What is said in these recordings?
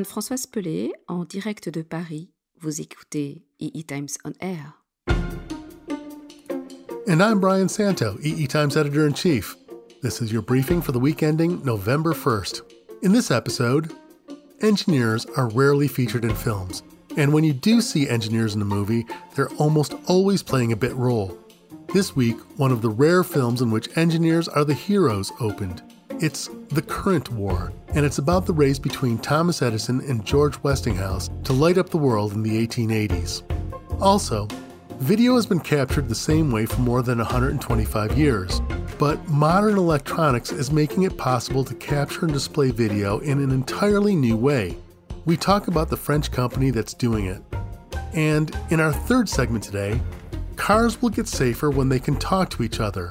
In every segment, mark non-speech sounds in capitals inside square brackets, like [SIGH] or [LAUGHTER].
Anne-Françoise Pelé, en direct de Paris. Vous écoutez EE Times on Air. And I'm Brian Santo, EE Times editor in chief. This is your briefing for the week ending November 1st. In this episode, engineers are rarely featured in films. And when you do see engineers in a movie, they're almost always playing a bit role. This week, one of the rare films in which engineers are the heroes opened. It's The Current War, and it's about the race between Thomas Edison and George Westinghouse to light up the world in the 1880s. Also, video has been captured the same way for more than 125 years, but modern electronics is making it possible to capture and display video in an entirely new way. We talk about the French company that's doing it. And in our third segment today, cars will get safer when they can talk to each other.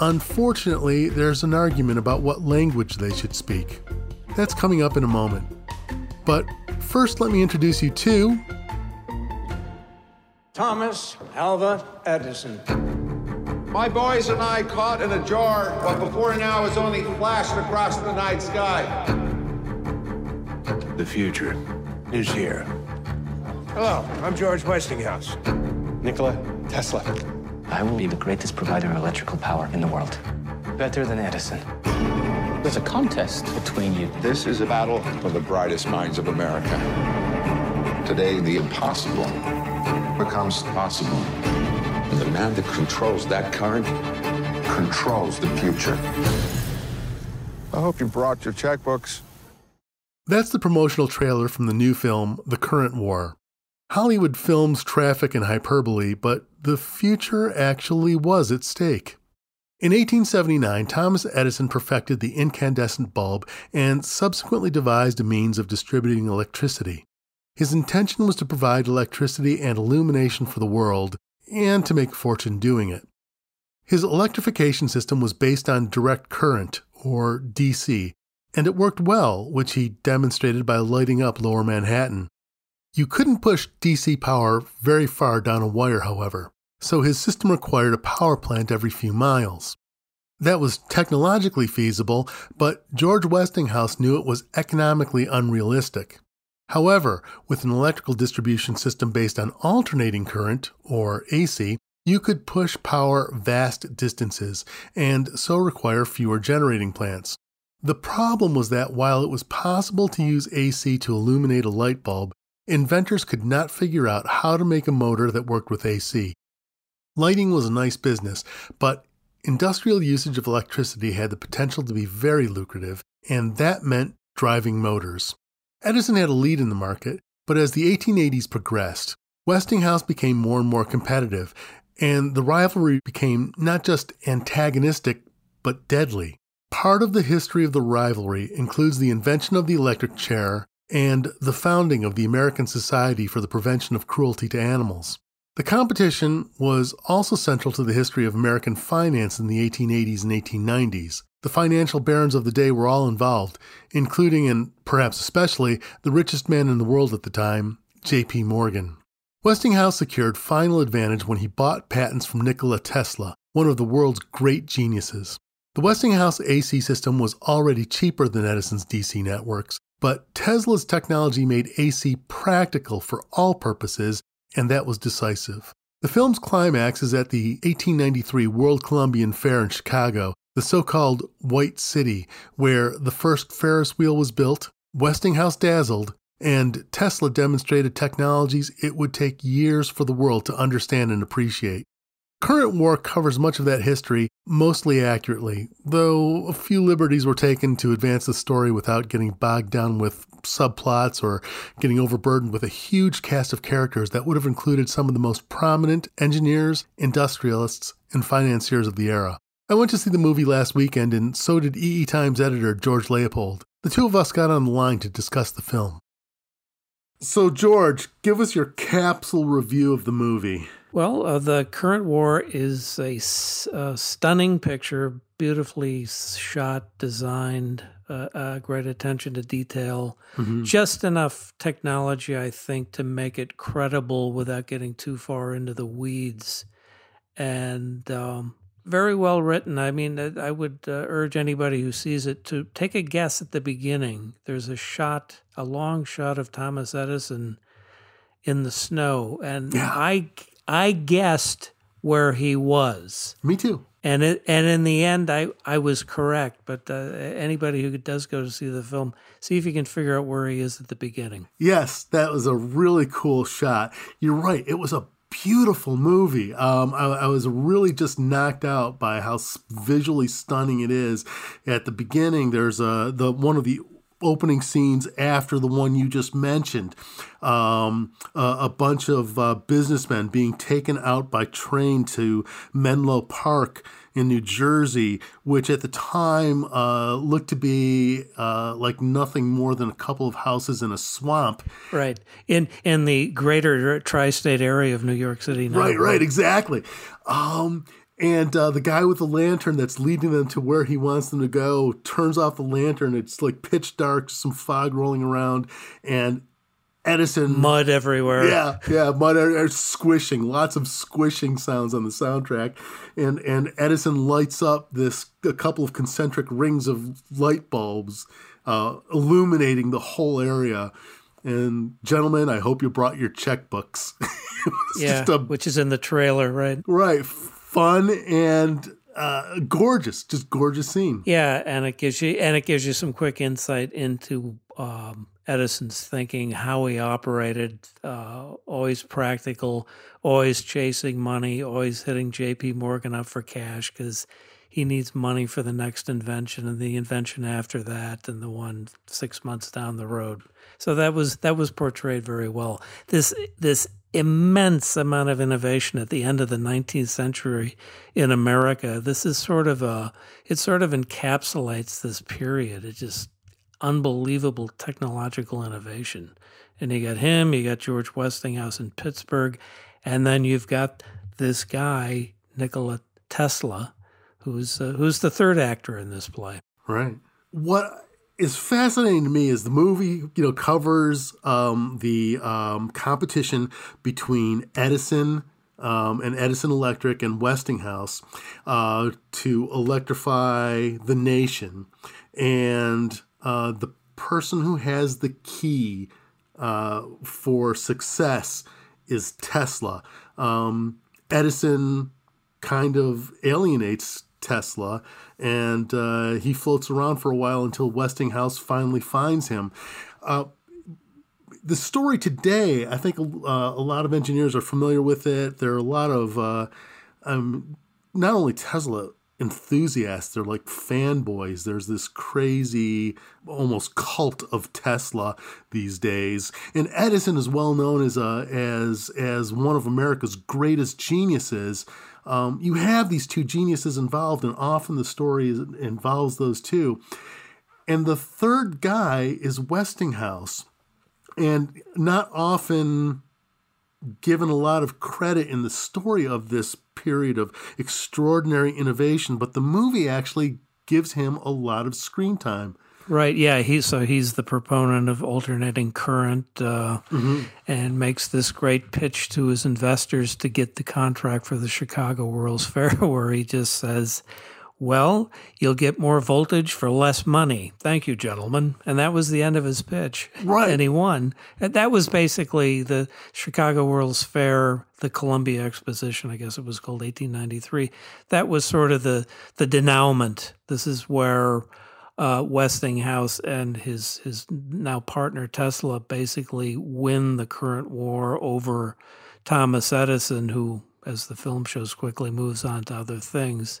Unfortunately, there's an argument about what language they should speak. That's coming up in a moment. But first, let me introduce you to Thomas Alva Edison. My boys and I caught in a jar what before now has only flashed across the night sky. The future is here. Hello, I'm George Westinghouse. Nikola Tesla. I will be the greatest provider of electrical power in the world. Better than Edison. There's a contest between you. This is a battle for the brightest minds of America. Today, the impossible becomes possible. And the man that controls that current controls the future. I hope you brought your checkbooks. That's the promotional trailer from the new film, The Current War. Hollywood films traffic and hyperbole, but the future actually was at stake. In 1879, Thomas Edison perfected the incandescent bulb and subsequently devised a means of distributing electricity. His intention was to provide electricity and illumination for the world and to make a fortune doing it. His electrification system was based on direct current, or DC, and it worked well, which he demonstrated by lighting up lower Manhattan. You couldn't push DC power very far down a wire, however, so his system required a power plant every few miles. That was technologically feasible, but George Westinghouse knew it was economically unrealistic. However, with an electrical distribution system based on alternating current, or AC, you could push power vast distances and so require fewer generating plants. The problem was that while it was possible to use AC to illuminate a light bulb, inventors could not figure out how to make a motor that worked with AC. Lighting was a nice business, but industrial usage of electricity had the potential to be very lucrative, and that meant driving motors. Edison had a lead in the market, but as the 1880s progressed, Westinghouse became more and more competitive, and the rivalry became not just antagonistic, but deadly. Part of the history of the rivalry includes the invention of the electric chair and the founding of the American Society for the Prevention of Cruelty to Animals. The competition was also central to the history of American finance in the 1880s and 1890s. The financial barons of the day were all involved, including and perhaps especially the richest man in the world at the time, J.P. Morgan. Westinghouse secured final advantage when he bought patents from Nikola Tesla, one of the world's great geniuses. The Westinghouse AC system was already cheaper than Edison's DC networks, but Tesla's technology made AC practical for all purposes, and that was decisive. The film's climax is at the 1893 World Columbian Fair in Chicago, the so called White City, where the first Ferris wheel was built, Westinghouse dazzled, and Tesla demonstrated technologies it would take years for the world to understand and appreciate. Current War covers much of that history mostly accurately, though a few liberties were taken to advance the story without getting bogged down with subplots or getting overburdened with a huge cast of characters that would have included some of the most prominent engineers, industrialists, and financiers of the era. I went to see the movie last weekend, and so did EE Times editor George Leopold. The two of us got on the line to discuss the film. So, George, give us your capsule review of the movie. Well, uh, the current war is a, stunning picture, beautifully shot, designed, uh, uh, great attention to detail, mm-hmm. just enough technology, I think, to make it credible without getting too far into the weeds. And um, very well written. I mean, uh, I would uh, urge anybody who sees it to take a guess at the beginning. There's a shot, a long shot of Thomas Edison in the snow, and Yeah. I I guessed where he was. Me too. And it, and in the end, I, I was correct. But uh, anybody who does go to see the film, see if you can figure out where he is at the beginning. Yes, that was a really cool shot. You're right. It was a beautiful movie. Um, I, I was really just knocked out by how visually stunning it is. At the beginning, there's a the one of the opening scenes after the one you just mentioned. Um, a, a bunch of uh, businessmen being taken out by train to Menlo Park in New Jersey, which at the time uh, looked to be uh, like nothing more than a couple of houses in a swamp. Right in in the greater tri-state area of New York City. Now. Right, right, exactly. Um, and uh, the guy with the lantern that's leading them to where he wants them to go turns off the lantern. It's like pitch dark, some fog rolling around, and Edison Mud everywhere. Yeah, yeah, mud are squishing. Lots of squishing sounds on the soundtrack, and and Edison lights up this a couple of concentric rings of light bulbs, uh, illuminating the whole area. And gentlemen, I hope you brought your checkbooks. [LAUGHS] Yeah, a- which is in the trailer, right? right, fun and uh, gorgeous, just gorgeous scene. Yeah, and it gives you and it gives you some quick insight into um, Edison's thinking, how he operated, uh, always practical, always chasing money, always hitting J.P. Morgan up for cash because he needs money for the next invention and the invention after that and the one six months down the road. So that was that was portrayed very well. This this immense amount of innovation at the end of the 19th century in America. This is sort of a it sort of encapsulates this period. It just unbelievable technological innovation. And you got him, you got George Westinghouse in Pittsburgh, and then you've got this guy Nikola Tesla, who's uh, who's the third actor in this play. Right. What is fascinating to me is the movie, you know, covers um, the um, competition between Edison um, and Edison Electric and Westinghouse uh, to electrify the nation, and uh, the person who has the key uh, for success is Tesla. Um, Edison kind of alienates Tesla, and uh, he floats around for a while until Westinghouse finally finds him. Uh, the story today, I think uh, a lot of engineers are familiar with it. There are a lot of uh, um, not only Tesla enthusiasts, they're like fanboys. There's this crazy, almost cult of Tesla these days. And Edison is well known as a, as as one of America's greatest geniuses. Um, you have these two geniuses involved, and often the story is, involves those two. And the third guy is Westinghouse, and not often given a lot of credit in the story of this period of extraordinary innovation, but the movie actually gives him a lot of screen time. Right. Yeah. He's so he's the proponent of alternating current, uh, and makes this great pitch to his investors to get the contract for the Chicago World's [LAUGHS] Fair, where he just says, "Well, you'll get more voltage for less money. Thank you, gentlemen." And that was the end of his pitch. Right. And he won. And that was basically the Chicago World's Fair, the Columbia Exposition, I guess it was called 1893. That was sort of the the denouement. This is where uh, Westinghouse and his his now partner Tesla basically win the current war over Thomas Edison, who, as the film shows, quickly moves on to other things.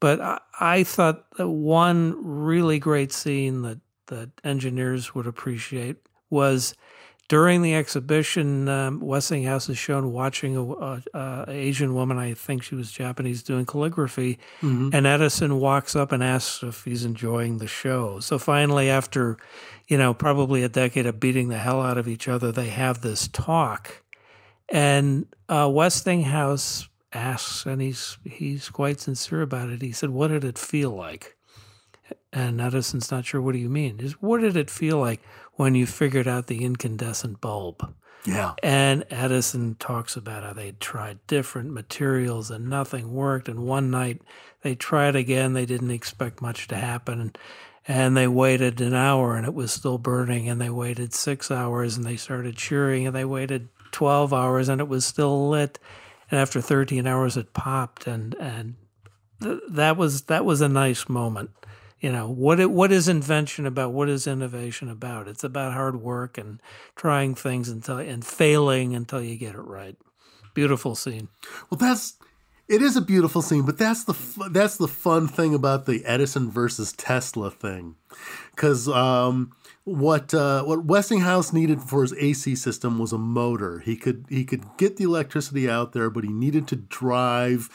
But I, I thought that one really great scene that that engineers would appreciate was during the exhibition, um, Westinghouse is shown watching a, a, a Asian woman, I think she was Japanese, doing calligraphy, and Edison walks up and asks if he's enjoying the show. So finally, after you know probably a decade of beating the hell out of each other, they have this talk, and uh, Westinghouse asks, and he's he's quite sincere about it. He said, "What did it feel like?" And Edison's not sure what do you mean. Just what did it feel like when you figured out the incandescent bulb? Yeah. And Edison talks about how they tried different materials and nothing worked. And one night they tried again. They didn't expect much to happen. And they waited an hour and it was still burning. And they waited six hours and they started cheering. And they waited 12 hours and it was still lit. And after 13 hours, it popped. And, and th- that was that was a nice moment you know what it, what is invention about what is innovation about? It's about hard work and trying things until and failing until you get it right. Beautiful scene. Well that's it is a beautiful scene but that's the that's the fun thing about the edison versus tesla thing. Because um, what uh, what westinghouse needed for his ac system was a motor. He could he could get the electricity out there but he needed to drive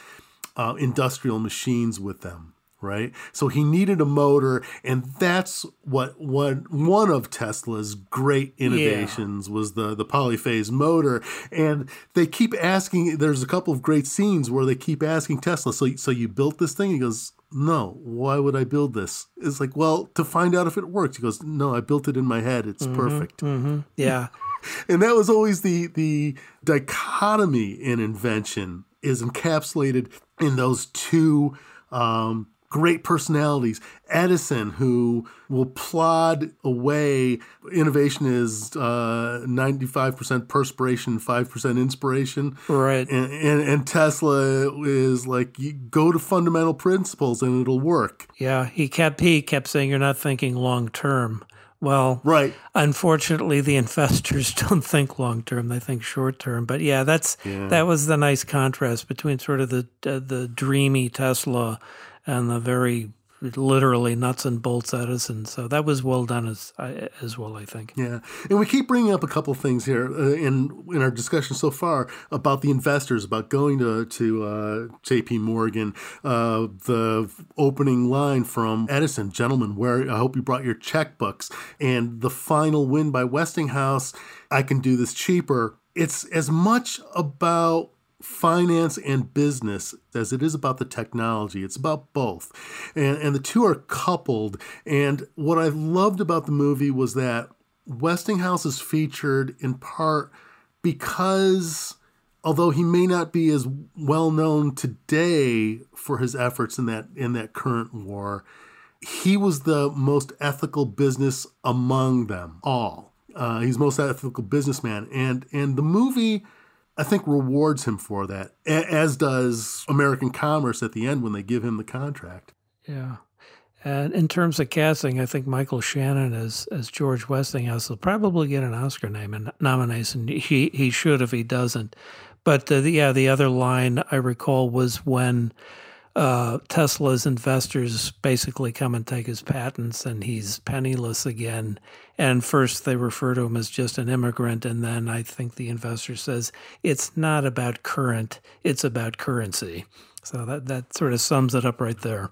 uh, industrial machines with them right? So he needed a motor, and that's what one one of Tesla's great innovations yeah. was the the polyphase motor. And they keep asking. There's a couple of great scenes where they keep asking Tesla, "So so you built this thing?" He goes. No, why would I build this? It's like, well, to find out if it works. He goes, No, I built it in my head. It's mm-hmm, perfect. Mm-hmm. Yeah. [LAUGHS] and that was always the the dichotomy in invention is encapsulated in those two um, great personalities. Edison, who will plod away. Innovation is uh, 95% perspiration, 5% inspiration. Right. And, and, and, Tesla is like, you go to fundamental principles and it'll work. Yeah. He kept, he kept saying, you're not thinking long term. Well, right. Unfortunately, the investors [LAUGHS] don't think long term; they think short term. But yeah, that's yeah. that was the nice contrast between sort of the uh, the dreamy Tesla and the very literally nuts and bolts Edison. So that was well done as as well, I think. Yeah, and we keep bringing up a couple things here uh, in in our discussion so far about the investors, about going to to uh, J.P. Morgan. Uh, the opening line from Edison, "Gentlemen, where I hope you brought your checkbooks," and the final win by Westinghouse. I can do this cheaper. It's as much about finance and business as it is about the technology. It's about both. And, and the two are coupled. And what I loved about the movie was that Westinghouse is featured in part because although he may not be as well known today for his efforts in that in that current war, he was the most ethical business among them all. Uh, he's most ethical businessman, and and the movie I think rewards him for that, as does American Commerce at the end when they give him the contract. Yeah. And in terms of casting, I think Michael Shannon as as George Westinghouse will probably get an Oscar name and nomination. He he should if he doesn't. But the, yeah, the other line I recall was when uh, Tesla's investors basically come and take his patents, and he's penniless again. And first, they refer to him as just an immigrant, and then I think the investor says it's not about current; it's about currency. So that that sort of sums it up right there.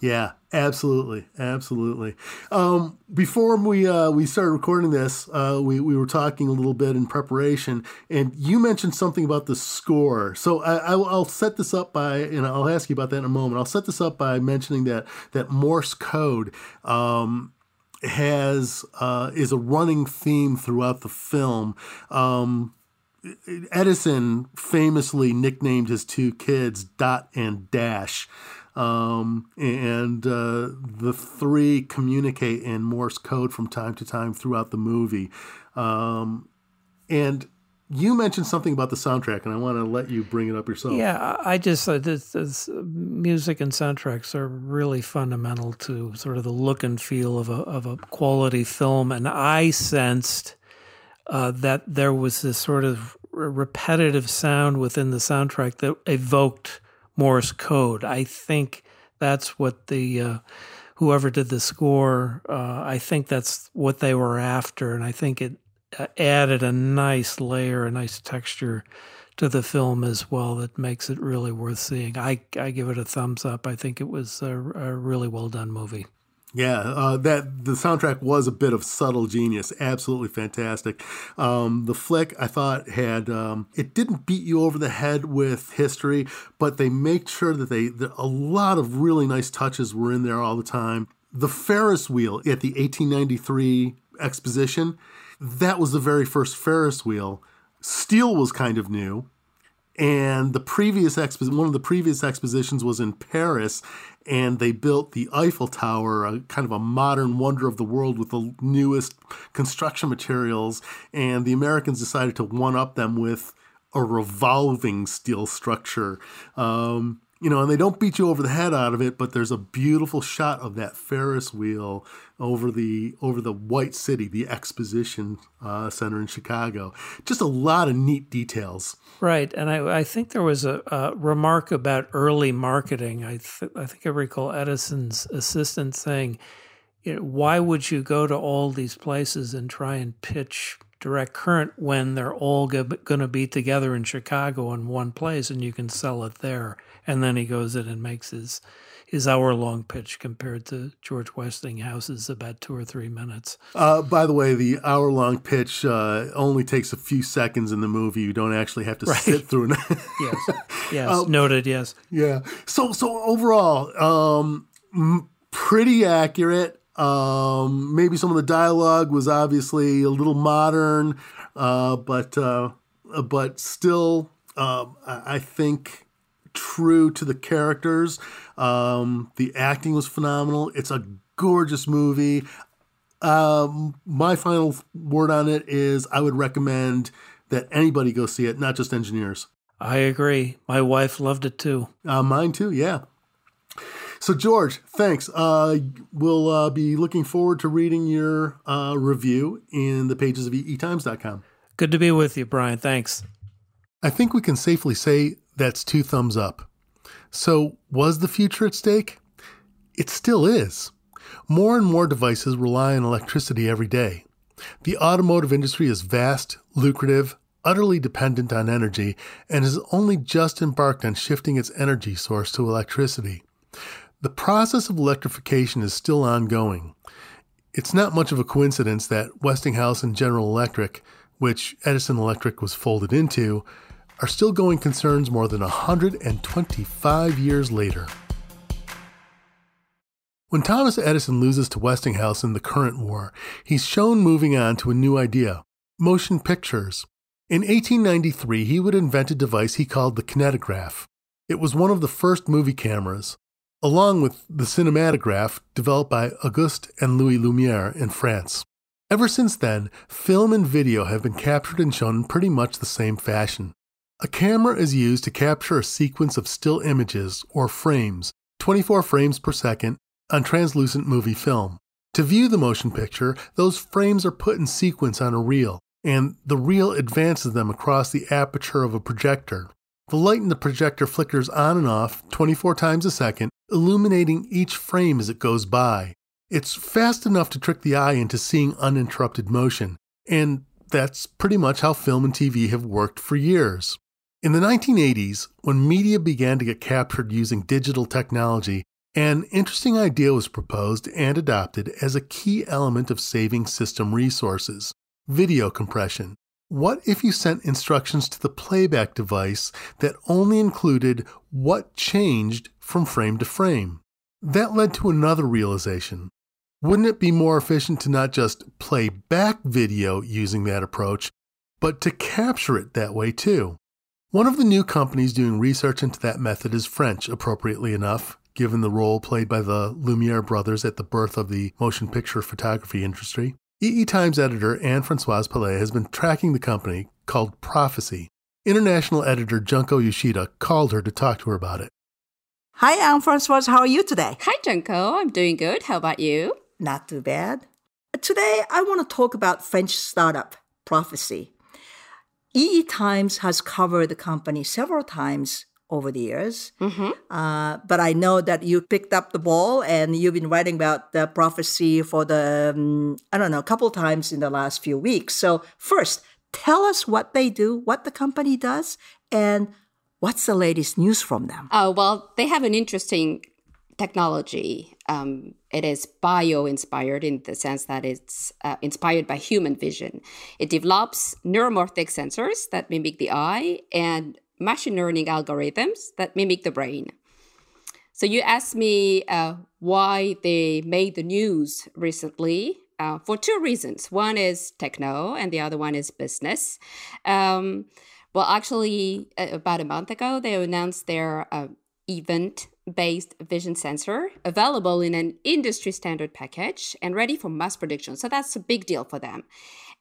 Yeah, absolutely, absolutely. Um, before we uh, we started recording this, uh, we we were talking a little bit in preparation, and you mentioned something about the score. So I, will set this up by, and I'll ask you about that in a moment. I'll set this up by mentioning that that Morse code. Um, has uh, is a running theme throughout the film. Um, Edison famously nicknamed his two kids Dot and Dash. Um, and uh, the three communicate in Morse code from time to time throughout the movie. Um, and you mentioned something about the soundtrack, and I want to let you bring it up yourself. Yeah, I just uh, this, this music and soundtracks are really fundamental to sort of the look and feel of a of a quality film, and I sensed uh, that there was this sort of repetitive sound within the soundtrack that evoked Morse code. I think that's what the uh, whoever did the score. Uh, I think that's what they were after, and I think it uh, added a nice layer, a nice texture to the film as well that makes it really worth seeing. I I give it a thumbs up. I think it was a, a really well done movie. Yeah, uh, that the soundtrack was a bit of subtle genius. Absolutely fantastic. Um, the flick I thought had um, it didn't beat you over the head with history, but they make sure that they that a lot of really nice touches were in there all the time. the Ferris wheel at the 1893 exposition, that was the very first Ferris wheel. Steel was kind of new. And the previous expo- one of the previous expositions was in Paris, and they built the Eiffel Tower, a kind of a modern wonder of the world with the newest construction materials. And the Americans decided to one up them with a revolving steel structure. Um, you know, and they don't beat you over the head out of it, but there's a beautiful shot of that Ferris wheel over the over the White City, the Exposition uh, Center in Chicago. Just a lot of neat details. Right, and I, I think there was a, a remark about early marketing. I th- I think I recall Edison's assistant saying, you know, "Why would you go to all these places and try and pitch?" direct current when they're all going to be together in Chicago in one place and you can sell it there and then he goes in and makes his his hour long pitch compared to George Westinghouse's about two or three minutes. Uh, by the way, the hour long pitch uh, only takes a few seconds in the movie. You don't actually have to right. sit through it. [LAUGHS] yes, [LAUGHS] yes, um, noted. Yes, yeah. So so overall, um, pretty accurate. Um, maybe some of the dialogue was obviously a little modern, uh, but uh, but still, um, I think true to the characters. Um, the acting was phenomenal. It's a gorgeous movie. Um, my final word on it is I would recommend that anybody go see it, not just engineers. I agree. My wife loved it too. Uh, mine too, yeah. So, George, thanks. Uh, we'll uh, be looking forward to reading your uh, review in the pages of eetimes.com. Good to be with you, Brian. Thanks. I think we can safely say that's two thumbs up. So, was the future at stake? It still is. More and more devices rely on electricity every day. The automotive industry is vast, lucrative, utterly dependent on energy, and has only just embarked on shifting its energy source to electricity. The process of electrification is still ongoing. It's not much of a coincidence that Westinghouse and General Electric, which Edison Electric was folded into, are still going concerns more than 125 years later. When Thomas Edison loses to Westinghouse in the current war, he's shown moving on to a new idea motion pictures. In 1893, he would invent a device he called the kinetograph. It was one of the first movie cameras, along with the cinematograph developed by Auguste and Louis Lumiere in France. Ever since then, film and video have been captured and shown in pretty much the same fashion. A camera is used to capture a sequence of still images, or frames, 24 frames per second, on translucent movie film. To view the motion picture, those frames are put in sequence on a reel, and the reel advances them across the aperture of a projector. The light in the projector flickers on and off 24 times a second, illuminating each frame as it goes by. It's fast enough to trick the eye into seeing uninterrupted motion, and that's pretty much how film and TV have worked for years. In the 1980s, when media began to get captured using digital technology, an interesting idea was proposed and adopted as a key element of saving system resources video compression. What if you sent instructions to the playback device that only included what changed from frame to frame? That led to another realization. Wouldn't it be more efficient to not just play back video using that approach, but to capture it that way too? One of the new companies doing research into that method is French, appropriately enough, given the role played by the Lumiere brothers at the birth of the motion picture photography industry. EE Times editor Anne Francoise Pelé has been tracking the company called Prophesee. International editor Junko Yoshida called her to talk to her about it. Hi, Anne Francoise. How are you today? Hi, Junko. I'm doing good. How about you? Not too bad. Today, I want to talk about French startup Prophesee. EE Times has covered the company several times over the years. Mm-hmm. Uh, but I know that you picked up the ball and you've been writing about the Prophesee for the, um, I don't know, a couple times in the last few weeks. So, first, tell us what they do, what the company does, and what's the latest news from them? Oh, well, they have an interesting technology. Um, it is bio inspired in the sense that it's uh, inspired by human vision. It develops neuromorphic sensors that mimic the eye and machine learning algorithms that mimic the brain. So you asked me uh, why they made the news recently. Uh, for two reasons. One is techno, and the other one is business. Um, well, actually, about a month ago, they announced their uh, event based vision sensor available in an industry standard package and ready for mass production. So that's a big deal for them.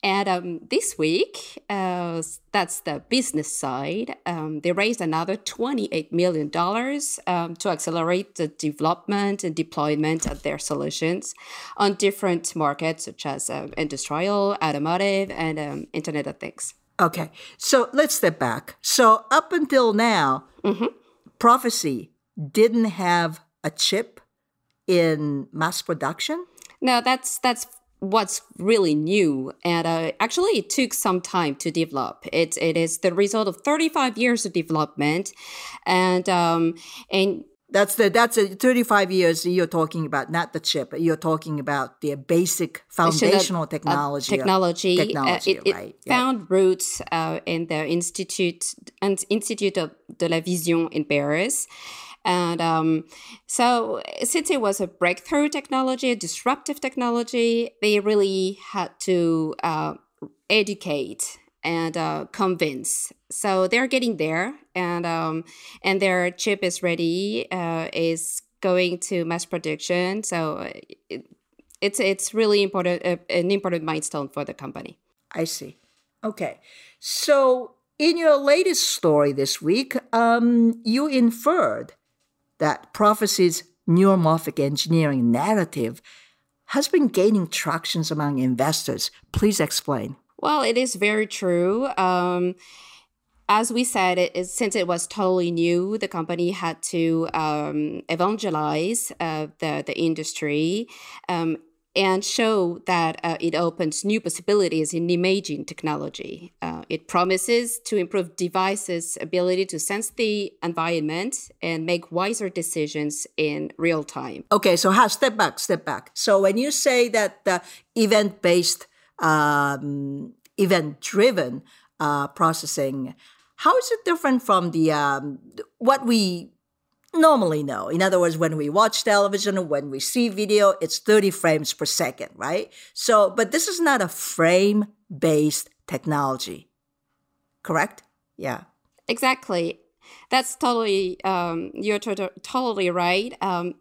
And um, this week, uh, that's the business side, um, they raised another $28 million um, to accelerate the development and deployment of their solutions on different markets such as uh, industrial, automotive, and um, Internet of Things. Okay, so let's step back. So, up until now, mm-hmm. Prophesee didn't have a chip in mass production? No, that's that's what's really new and uh, actually it took some time to develop it it is the result of 35 years of development and um and that's the that's a 35 years you're talking about not the chip you're talking about the basic foundational technology uh, technology, technology it, right? it found roots uh, in the institute and institute of de la vision in paris and um, so, since it was a breakthrough technology, a disruptive technology, they really had to uh, educate and uh, convince. So they're getting there, and um, and their chip is ready, uh, is going to mass production. So it, it's it's really important, uh, an important milestone for the company. I see. Okay, so in your latest story this week, um, you inferred that Prophesee's neuromorphic engineering narrative has been gaining traction among investors. Please explain. Well, it is very true. Um, as we said, it, it, since it was totally new, the company had to um, evangelize uh, the the industry. Um, and show that uh, it opens new possibilities in imaging technology. Uh, it promises to improve devices' ability to sense the environment and make wiser decisions in real time. Okay, so how, step back, step back. So when you say that the event based, um, event driven uh, processing, how is it different from the um, what we normally no. In other words, when we watch television, when we see video, it's 30 frames per second, right? So, but this is not a frame based technology, correct? Yeah. Exactly. That's totally, um, you're to- totally right. Um,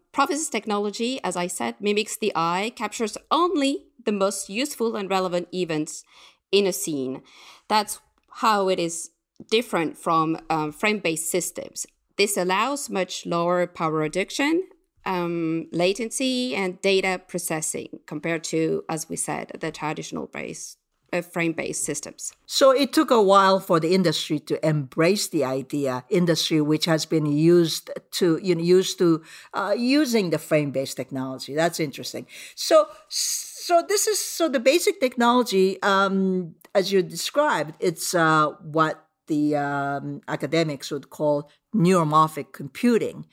technology, as I said, mimics the eye, captures only the most useful and relevant events in a scene. That's how it is different from um, frame based systems. This allows much lower power reduction, um, latency, and data processing compared to, as we said, the traditional base uh, frame-based systems. So it took a while for the industry to embrace the idea. Industry which has been used to you know used to uh, using the frame-based technology. That's interesting. So so this is so the basic technology um, as you described. It's uh, what the um, academics would call neuromorphic computing.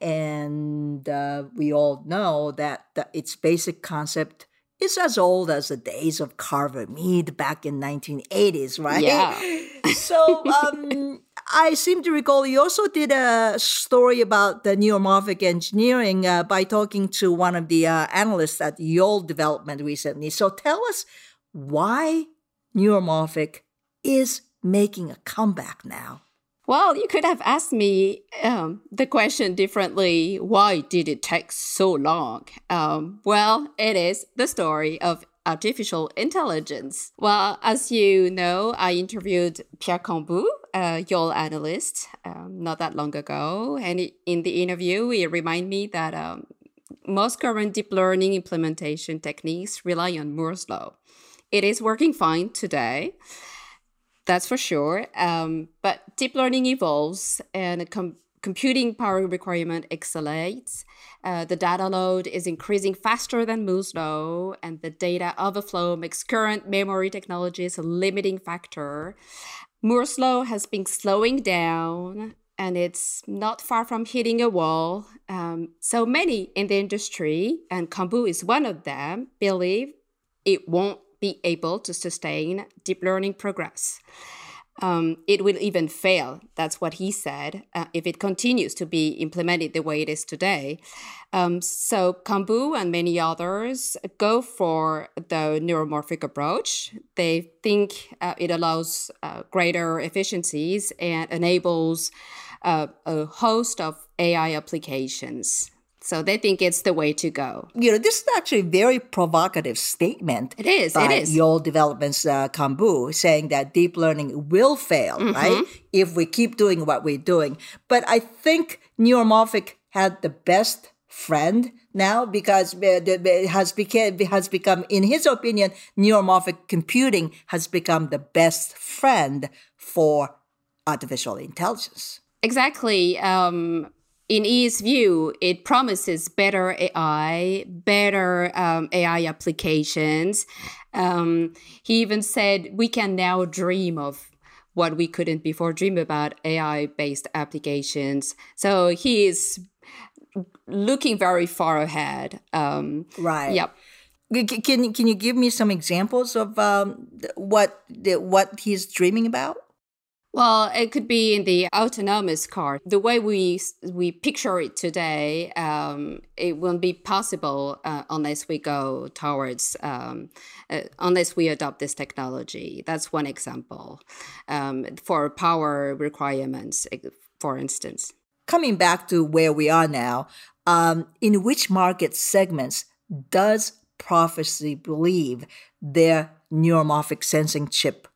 And uh, we all know that the, its basic concept is as old as the days of Carver Mead back in 1980s, right? Yeah. [LAUGHS] so um, I seem to recall you also did a story about the neuromorphic engineering uh, by talking to one of the uh, analysts at Yole Development recently. So tell us why neuromorphic is making a comeback now. Well, you could have asked me um, the question differently. Why did it take so long? Um, well, it is the story of artificial intelligence. Well, as you know, I interviewed Pierre Cambou, a Yole analyst, um, not that long ago. And in the interview, he reminded me that um, most current deep learning implementation techniques rely on Moore's law. It is working fine today that's for sure. Um, but deep learning evolves and com- computing power requirement accelerates. Uh, the data load is increasing faster than Moore's law, and the data overflow makes current memory technologies a limiting factor. Moore's law has been slowing down, and it's not far from hitting a wall. Um, so many in the industry, and Cambou is one of them, believe it won't be able to sustain deep learning progress. um, it will even fail. That's what he said uh, if it continues to be implemented the way it is today. Um, so Cambou and many others go for the neuromorphic approach. They think uh, it allows uh, greater efficiencies and enables uh, a host of AI applications. So they think it's the way to go. You know, this is actually a very provocative statement. It is. It is. Yole Development's uh, Cambou saying that deep learning will fail, mm-hmm. right? If we keep doing what we're doing. But I think neuromorphic had the best friend now because it has become, has become, in his opinion, neuromorphic computing has become the best friend for artificial intelligence. Exactly. Um, in Yi's view, it promises better AI, better um, AI applications. Um, he even said we can now dream of what we couldn't before dream about AI based applications. So he is looking very far ahead. Um, right. Yep. Can can you give me some examples of um, what what he's dreaming about? Well, it could be in the autonomous car. The way we we picture it today, um, it won't be possible uh, unless we go towards, um, uh, unless we adopt this technology. That's one example um, for power requirements, for instance. Coming back to where we are now, um, in which market segments does Prophesee believe their neuromorphic sensing chip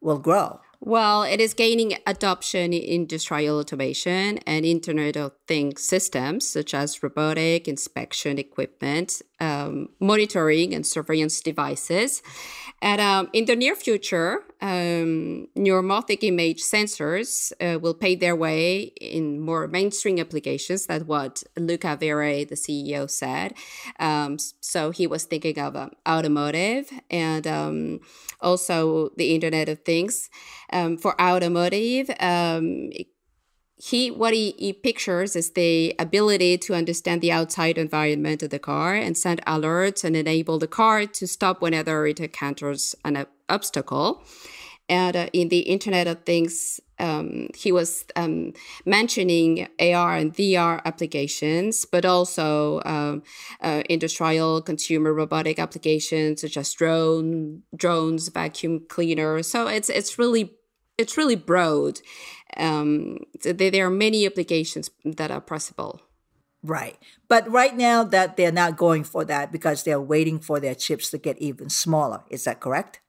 will grow? Well, it is gaining adoption in industrial automation and Internet of Things systems, such as robotic inspection equipment, um, monitoring and surveillance devices. And um, in the near future, um, neuromorphic image sensors uh, will pave their way in more mainstream applications. That's what Luca Verre, the CEO, said. Um, so he was thinking of um, automotive and um, also the Internet of Things. Um, for automotive, he what he, he, pictures is the ability to understand the outside environment of the car and send alerts and enable the car to stop whenever it encounters an obstacle. And uh, in the Internet of Things, um, he was um, mentioning AR and VR applications, but also um, uh, industrial consumer robotic applications such as drone, drones, vacuum cleaners. So it's it's really it's really broad. Um, there, there are many applications that are possible. Right. But right now that they're not going for that because they're waiting for their chips to get even smaller. Is that correct?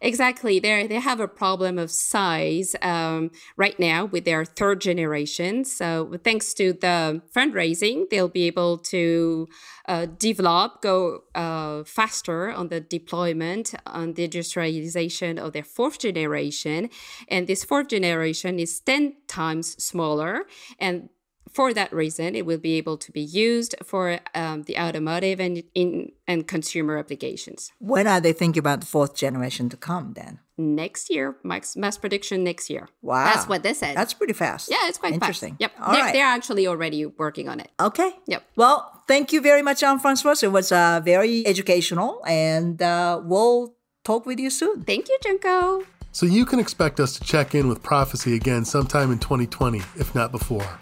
Exactly. They they have a problem of size um, right now with their third generation. So thanks to the fundraising, they'll be able to uh, develop, go uh, faster on the deployment, on the industrialization of their fourth generation. And this fourth generation is ten times smaller and for that reason, it will be able to be used for um, the automotive and in and consumer applications. When are they thinking about the fourth generation to come? Then next year, mass, mass prediction next year. Wow, that's what they said. That's pretty fast. Yeah, it's quite interesting. Fast. Yep, they're, right. they're, actually already working on it. Okay. Yep. Well, thank you very much, Jean Francois. It was uh, very educational, and uh, we'll talk with you soon. Thank you, Junko. So you can expect us to check in with Prophesee again sometime in 2020, if not before.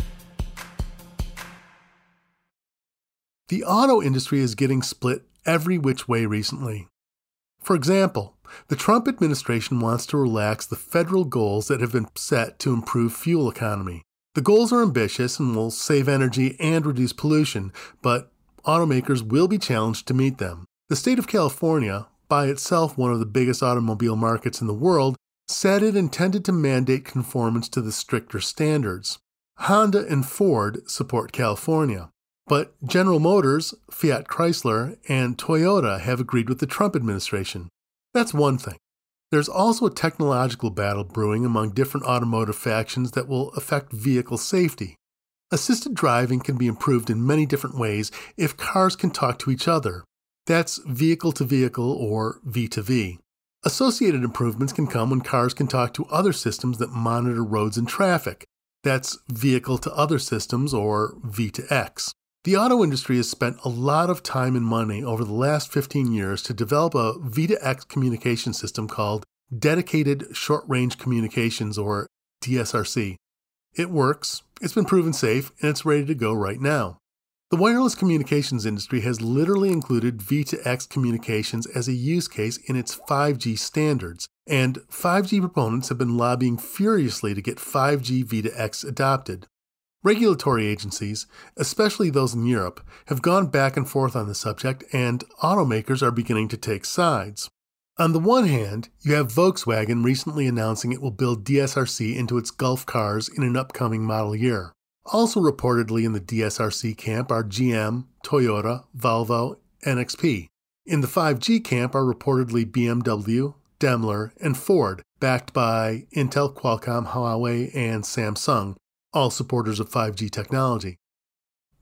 The auto industry is getting split every which way recently. For example, the Trump administration wants to relax the federal goals that have been set to improve fuel economy. The goals are ambitious and will save energy and reduce pollution, but automakers will be challenged to meet them. The state of California, by itself one of the biggest automobile markets in the world, said it intended to mandate conformance to the stricter standards. Honda and Ford support California. But General Motors, Fiat Chrysler, and Toyota have agreed with the Trump administration. That's one thing. There's also a technological battle brewing among different automotive factions that will affect vehicle safety. Assisted driving can be improved in many different ways if cars can talk to each other. That's vehicle to vehicle or V2V. Associated improvements can come when cars can talk to other systems that monitor roads and traffic. That's vehicle to other systems or V2X. The auto industry has spent a lot of time and money over the last 15 years to develop a V2X communication system called dedicated short range communications, or DSRC. It works, it's been proven safe, and it's ready to go right now. The wireless communications industry has literally included V2X communications as a use case in its 5G standards, and 5G proponents have been lobbying furiously to get 5G V2X adopted. Regulatory agencies, especially those in Europe, have gone back and forth on the subject, and automakers are beginning to take sides. On the one hand, you have Volkswagen recently announcing it will build DSRC into its Golf cars in an upcoming model year. Also reportedly in the DSRC camp are GM, Toyota, Volvo, NXP. In the 5G camp are reportedly BMW, Daimler, and Ford, backed by Intel, Qualcomm, Huawei, and Samsung, all supporters of 5G technology.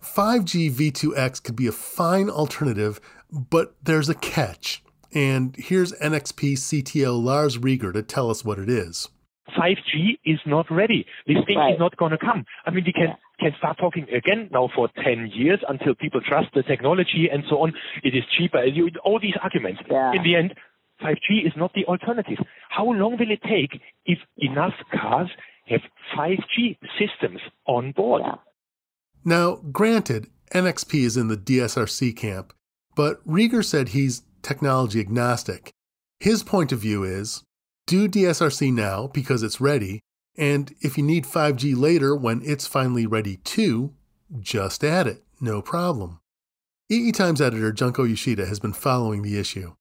5G V2X could be a fine alternative, but there's a catch. And here's NXP CTO Lars Reger to tell us what it is. 5G is not ready. This thing right. is not going to come. I mean, we can can start talking again now for 10 years until people trust the technology and so on. It is cheaper. All these arguments. Yeah. In the end, 5G is not the alternative. How long will it take if enough cars have 5G systems on board. Yeah. Now, granted, NXP is in the DSRC camp, but Reger said he's technology agnostic. His point of view is do DSRC now because it's ready, and if you need 5G later when it's finally ready too, just add it, no problem. EE Times editor Junko Yoshida has been following the issue.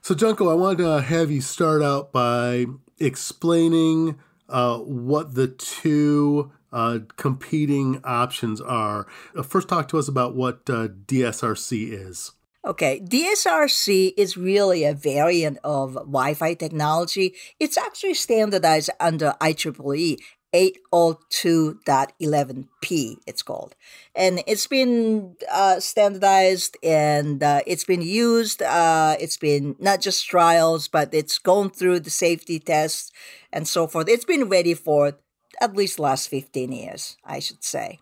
So, Junko, I wanted to have you start out by explaining uh, what the two uh, competing options are. Uh, first, talk to us about what uh, DSRC is. Okay, DSRC is really a variant of Wi Fi technology. It's actually standardized under IEEE 802.11p, it's called. And it's been uh, standardized and uh, it's been used. Uh, it's been not just trials, but it's gone through the safety tests and so forth. It's been ready for at least last 15 years, I should say.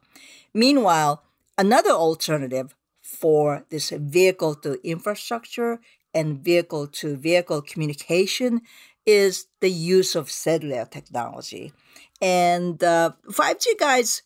Meanwhile, another alternative for this vehicle to infrastructure and vehicle to vehicle communication is the use of cellular technology. And uh, 5G guys,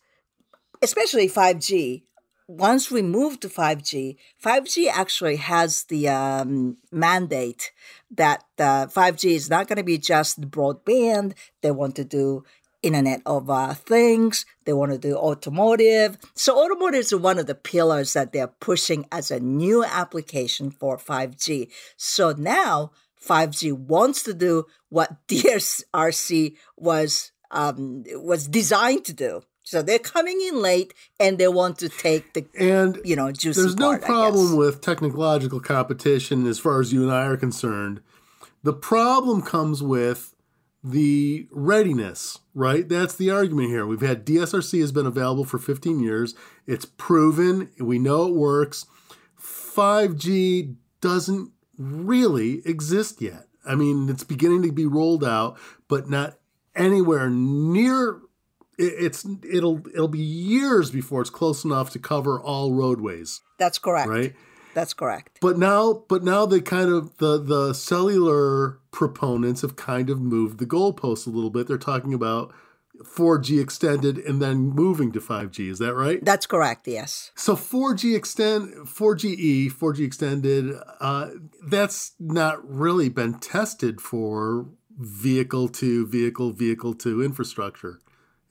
especially 5G, once we move to 5G, 5G actually has the um, mandate that uh, 5G is not going to be just broadband. They want to do Internet of uh, Things. They want to do automotive. So automotive is one of the pillars that they're pushing as a new application for 5G. So now 5G wants to do what [LAUGHS] DSRC was um, was designed to do. So they're coming in late and they want to take the and you know juicy There's no part, problem with technological competition as far as you and I are concerned. The problem comes with the readiness, right? That's the argument here. We've had DSRC has been available for 15 years. It's proven, we know it works. 5G doesn't really exist yet. I mean, it's beginning to be rolled out, but not anywhere near it's it'll it'll be years before it's close enough to cover all roadways. That's correct. Right? That's correct. But now but now the kind of the the cellular proponents have kind of moved the goalposts a little bit. They're talking about 4G extended and then moving to 5G. Is that right? That's correct. Yes. So 4G extend, 4GE, 4G extended. Uh, that's not really been tested for vehicle to vehicle, vehicle to infrastructure.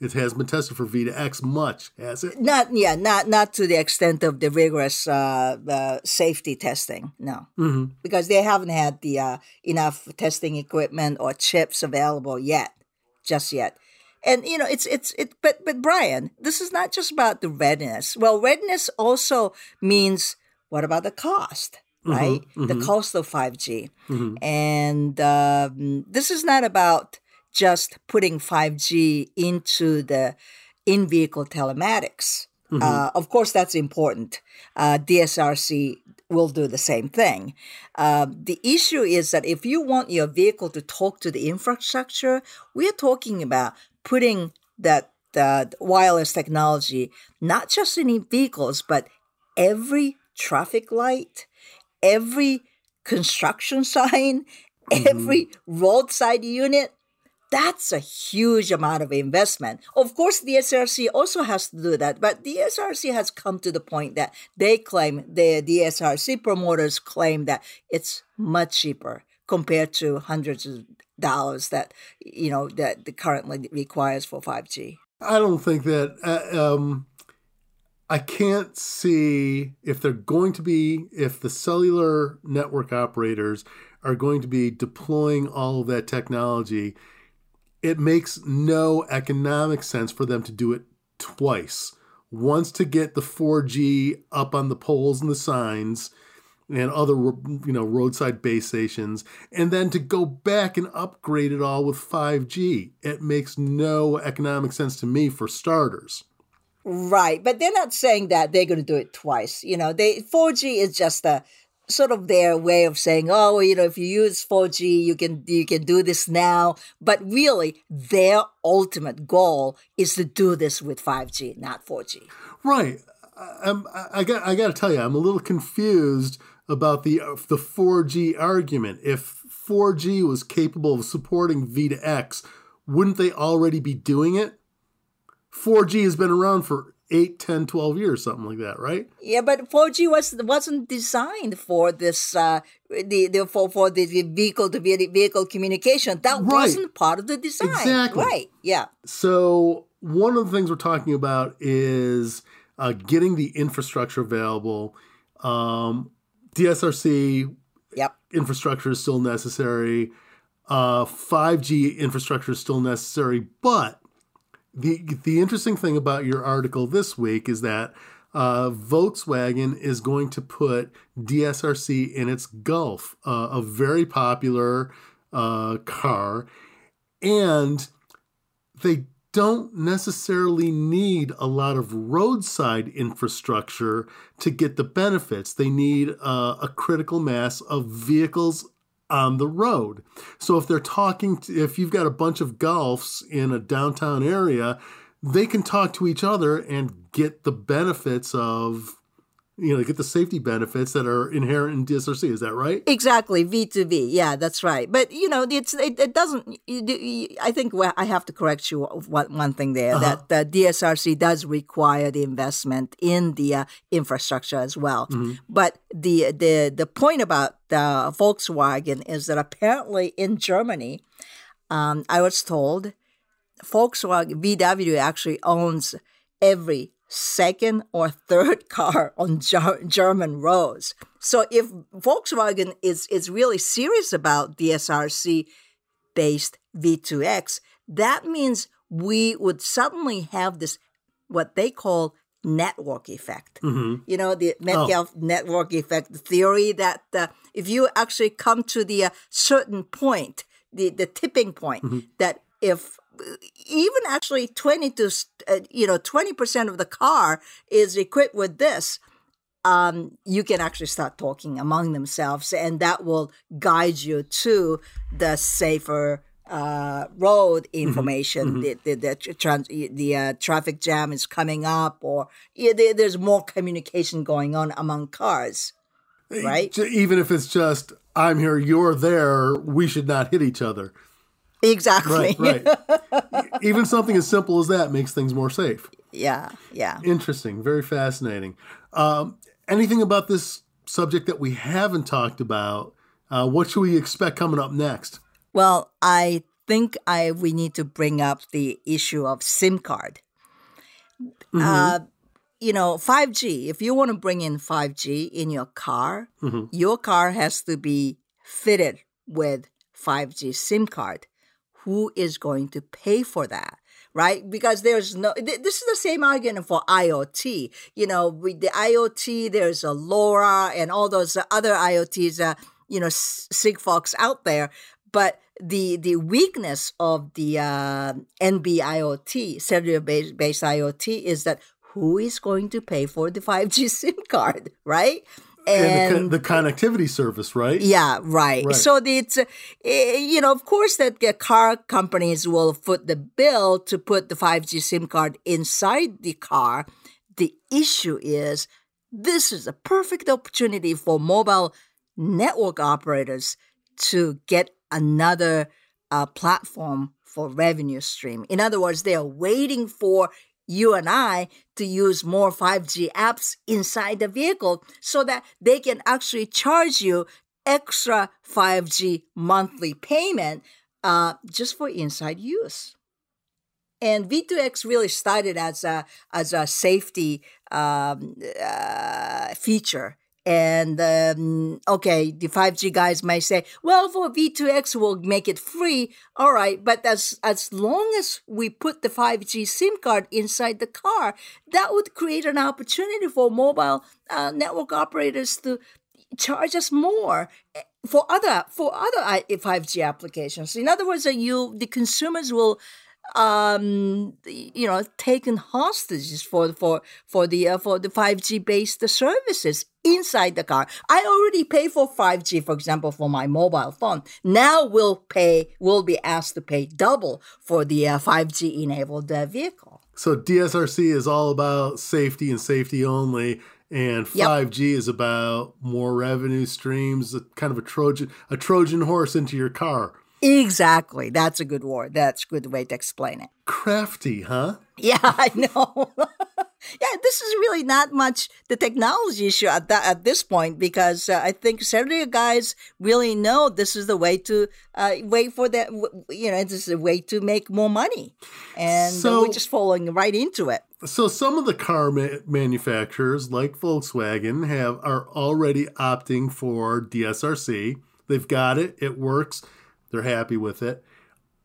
It has been tested for V2X much, has it? Not yeah, not not to the extent of the rigorous uh, uh, safety testing. No, mm-hmm. because they haven't had the uh, enough testing equipment or chips available yet, just yet. And you know, it's it's it. But but Brian, this is not just about the readiness. Well, readiness also means what about the cost? Mm-hmm, right? Mm-hmm. The cost of 5G. Mm-hmm. And um, this is not about just putting 5G into the in vehicle telematics. Mm-hmm. Uh, of course, that's important. Uh, DSRC will do the same thing. Uh, the issue is that if you want your vehicle to talk to the infrastructure, we are talking about putting that wireless technology not just in vehicles, but every traffic light, every construction [LAUGHS] sign, every roadside unit, that's a huge amount of investment. Of course, DSRC also has to do that, but DSRC has come to the point that they claim, the, DSRC promoters claim that it's much cheaper compared to hundreds of dollars that, you know, that the currently requires for 5G. I don't think that, uh, um, I can't see if they're going to be, if the cellular network operators are going to be deploying all of that technology it makes no economic sense for them to do it twice. Once to get the 4G up on the poles and the signs and other you know roadside base stations and then to go back and upgrade it all with 5G. It makes no economic sense to me for starters. Right, but they're not saying that they're going to do it twice. You know, they 4G is just a sort of their way of saying, oh, you know, if you use 4G, you can you can do this now. But really, their ultimate goal is to do this with 5G, not 4G. Right. I'm, I got I got to tell you, I'm a little confused about the uh, the 4G argument. If 4G was capable of supporting V2X, wouldn't they already be doing it? 4G has been around for 8 10 12 years something like that right? Yeah but 4g was wasn't designed for this uh the, the for, for the vehicle to vehicle communication. That right. wasn't part of the design. Exactly. Right yeah. So one of the things we're talking about is uh, getting the infrastructure available. Um, dsrc yep. infrastructure is still necessary. Uh, 5g infrastructure is still necessary but the the interesting thing about your article this week is that uh, Volkswagen is going to put DSRC in its Golf, uh, a very popular uh, car, and they don't necessarily need a lot of roadside infrastructure to get the benefits. They need uh, a critical mass of vehicles on the road. So if they're talking, to, if you've got a bunch of golfs in a downtown area, they can talk to each other and get the benefits of you know, get the safety benefits that are inherent in DSRC. Is that right? Exactly, V2V. Yeah, that's right. But you know, it's it, it doesn't. I think I have to correct you one one thing there uh-huh. that the DSRC does require the investment in the uh, infrastructure as well. Mm-hmm. But the the the point about the Volkswagen is that apparently in Germany, um, I was told Volkswagen VW actually owns every second or third [LAUGHS] car on German roads. So if Volkswagen is, is really serious about DSRC based V2X, that means we would suddenly have this, what they call network effect. Mm-hmm. You know, the Metcalfe oh. network effect theory that uh, if you actually come to the uh, certain point, the, the tipping point, mm-hmm. that if even actually 20 to uh, you know 20% of the car is equipped with this um, you can actually start talking among themselves and that will guide you to the safer uh, road mm-hmm. information mm-hmm. the the, the, trans, the uh, traffic jam is coming up or yeah, there's more communication going on among cars right even if it's just i'm here you're there we should not hit each other Exactly. Right, right. [LAUGHS] Even something as simple as that makes things more safe. Yeah, yeah. Interesting. Very fascinating. Um, anything about this subject that we haven't talked about? Uh, what should we expect coming up next? Well, I think I we need to bring up the issue of SIM card. Mm-hmm. Uh, you know, 5G, if you want to bring in 5G in your car, mm-hmm. your car has to be fitted with 5G SIM card who is going to pay for that? right? Because there's no, this is the same argument for IoT. You know, with the IoT, there's a LoRa and all those other IoTs, uh, you know, Sigfox out there. But the the weakness of the uh, NB-IoT, cellular based, based IoT, is that who is going to pay for the 5G [LAUGHS] SIM card, right? And, and the, the, connectivity service, right? Yeah, right. right. So it's uh, you know, of course, that the car companies will foot the bill to put the 5G SIM card inside the car. The issue is this is a perfect opportunity for mobile network operators to get another uh, platform for revenue stream. In other words, they are waiting for you and I to use more 5G apps inside the vehicle so that they can actually charge you extra 5G monthly payment uh, just for inside use. And V2X really started as a as a safety um, uh, feature and um, okay, the 5G guys might say, well, for V2X, we'll make it free. All right, but as, as long as we put the 5G SIM card inside the car, that would create an opportunity for mobile uh, network operators to charge us more eh, for other for other 5G applications. In other words, you the consumers will um, you know, taken hostages for for for the uh, for the five G based services inside the car. I already pay for five G, for example, for my mobile phone. Now we'll pay. We'll be asked to pay double for the uh, five uh, G enabled uh, vehicle. So DSRC is all about safety and safety only. And 5G yep. is about more revenue streams, A kind of a Trojan a Trojan horse into your car. Exactly. That's a good word. That's a good way to explain it. Crafty, huh? Yeah, [LAUGHS] I know. [LAUGHS] yeah, this is really not much the technology issue at that at this point because uh, I think cellular guys really know this is the way to uh, wait for that. You know, this is a way to make more money, and so, we're just following right into it. So some of the car ma- manufacturers, like Volkswagen, have are already opting for DSRC. They've got it. It works they're happy with it.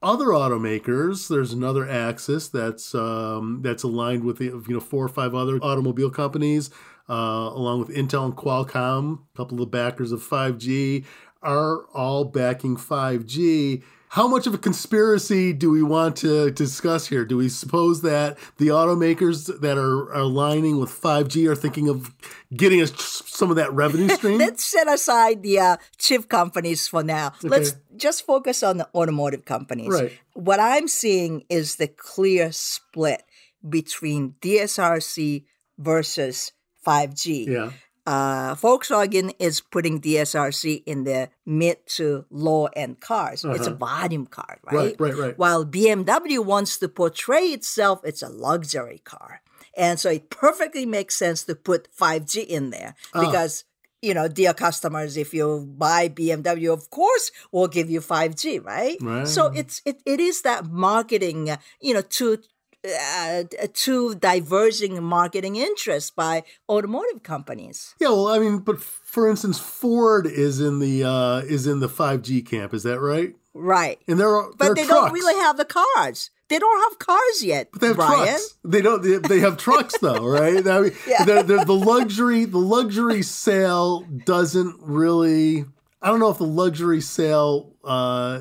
Other automakers, there's another axis that's um, that's aligned with the, you know four or five other automobile companies, uh, along with Intel and Qualcomm, a couple of the backers of 5G, are all backing 5G how much of a conspiracy do we want to discuss here? Do we suppose that the automakers that are, are aligning with 5G are thinking of getting us some of that revenue [LAUGHS] stream? Let's set aside the uh, chip companies for now. Okay. Let's just focus on the automotive companies. Right. What I'm seeing is the clear split between DSRC versus 5G. Yeah uh, Volkswagen is putting DSRC in the mid to low end cars. Uh-huh. It's a uh-huh. volume car, right? Right, right, right. While BMW wants to portray itself, it's a luxury car. And so it perfectly makes sense to put 5G in there uh. because, you know, dear customers, if you buy BMW, of course, we'll give you 5G, right? right. So it's it, it is that marketing, you know, to uh, two diverging marketing interests by automotive companies. Yeah, well, I mean, but for instance, Ford is in the uh, is in the five G camp. Is that right? Right. And there are, but they trucks. don't really have the cars. They don't have cars yet. But they have Brian. trucks. They don't. They, they have trucks though, [LAUGHS] right? I mean, yeah. the, the, the luxury the luxury [LAUGHS] sale doesn't really. I don't know if the luxury sale uh,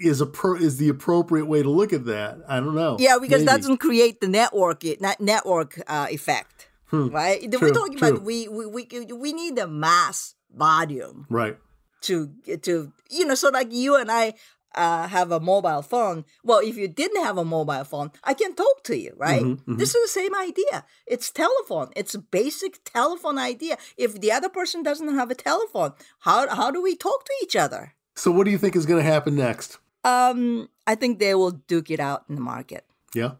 is a pro, is the appropriate way to look at that. I don't know. Yeah, because Maybe. that doesn't create the network not network uh, effect, hmm. right? True, We're talking true. about we, we we we need the mass volume, right? To to you know, so like you and I uh, have a mobile phone. Well, if you didn't have a mobile phone, I can talk to you, right? Mm-hmm, mm-hmm. This is the same idea. It's telephone. It's a basic telephone idea. If the other person doesn't have a telephone, how how do we talk to each other? So, what do you think is going to happen next? Um, I think they will duke it out in the market. Yeah.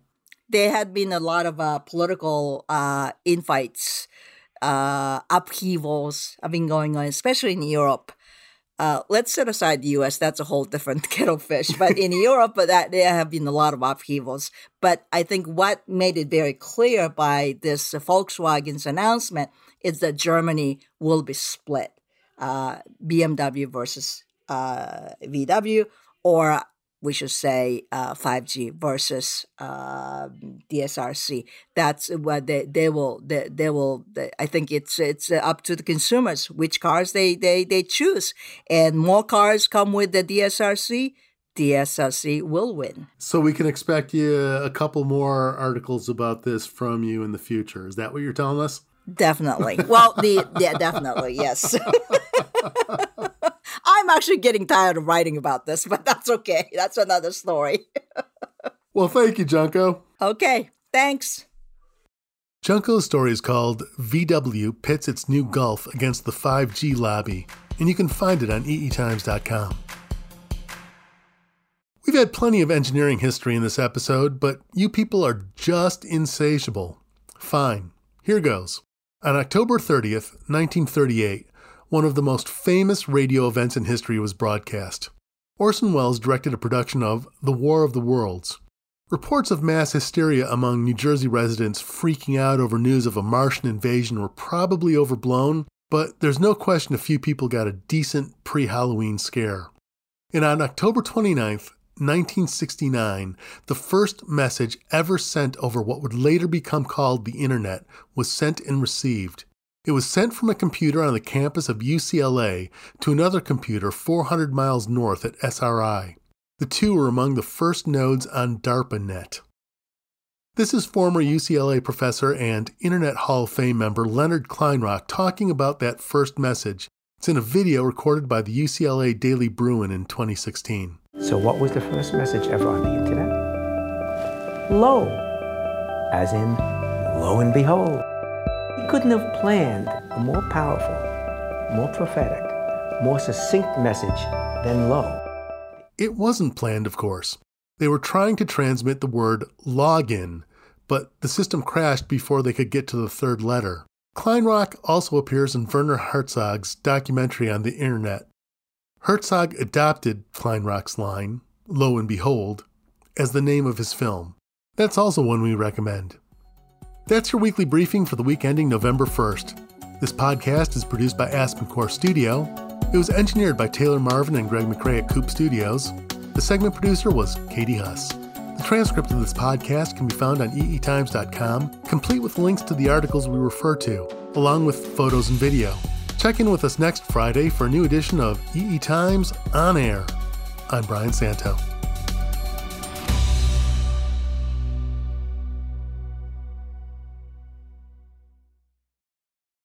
There had been a lot of uh, political uh, infights, uh, upheavals have been going on, especially in Europe. Uh, let's set aside the U.S. That's a whole different [LAUGHS] kettle of fish. But in [LAUGHS] Europe, that there have been a lot of upheavals. But I think what made it very clear by this Volkswagen's announcement is that Germany will be split: uh, BMW versus uh, VW, or we should say uh, 5G versus uh, DSRC. That's what they, they will they, they will. They, I think it's it's up to the consumers which cars they, they they choose, and more cars come with the DSRC. DSRC will win. So we can expect you a couple more articles about this from you in the future. Is that what you're telling us? Definitely. Well, the yeah, definitely yes. [LAUGHS] I'm actually getting tired of writing about this, [LAUGHS] but that's okay. That's another story. [LAUGHS] well, thank you, Junko. Okay, thanks. Junko's story is called VW Pits Its New Golf Against the 5G Lobby, and you can find it on eetimes.com. We've had plenty of engineering history in this episode, but you people are just insatiable. Fine, here goes. On October 30th, 1938, one of the most famous radio events in history was broadcast. Orson Welles directed a production of The War of the Worlds. Reports of mass hysteria among New Jersey residents freaking out over news of a Martian invasion were probably overblown, but there's no question a few people got a decent pre Halloween scare. And on October 29th, 1969, the first message ever sent over what would later become called the Internet was sent and received. It was sent from a computer on the campus of UCLA to another computer 400 miles north at SRI. The two were among the first nodes on DARPANET. This is former UCLA professor and Internet Hall of Fame member Leonard Kleinrock talking about that first message. It's in a video recorded by the UCLA Daily Bruin in 2016. So, what was the first message ever on the internet? Lo, as in, lo and behold. He couldn't have planned a more powerful, more prophetic, more succinct message than lo. It wasn't planned, of course. They were trying to transmit the word login, but the system crashed before they could get to the third letter. Kleinrock also appears in Werner Herzog's documentary on the internet. Herzog adopted Kleinrock's line, Lo and Behold, as the name of his film. That's also one we recommend. That's your weekly briefing for the week ending November 1st. This podcast is produced by AspenCore Studio. It was engineered by Taylor Marvin and Greg McCrae at Coupe Studios. The segment producer was Katie Huss. The transcript of this podcast can be found on eetimes.com, complete with links to the articles we refer to, along with photos and video. Check in with us next Friday for a new edition of EE Times On Air. I'm Brian Santo.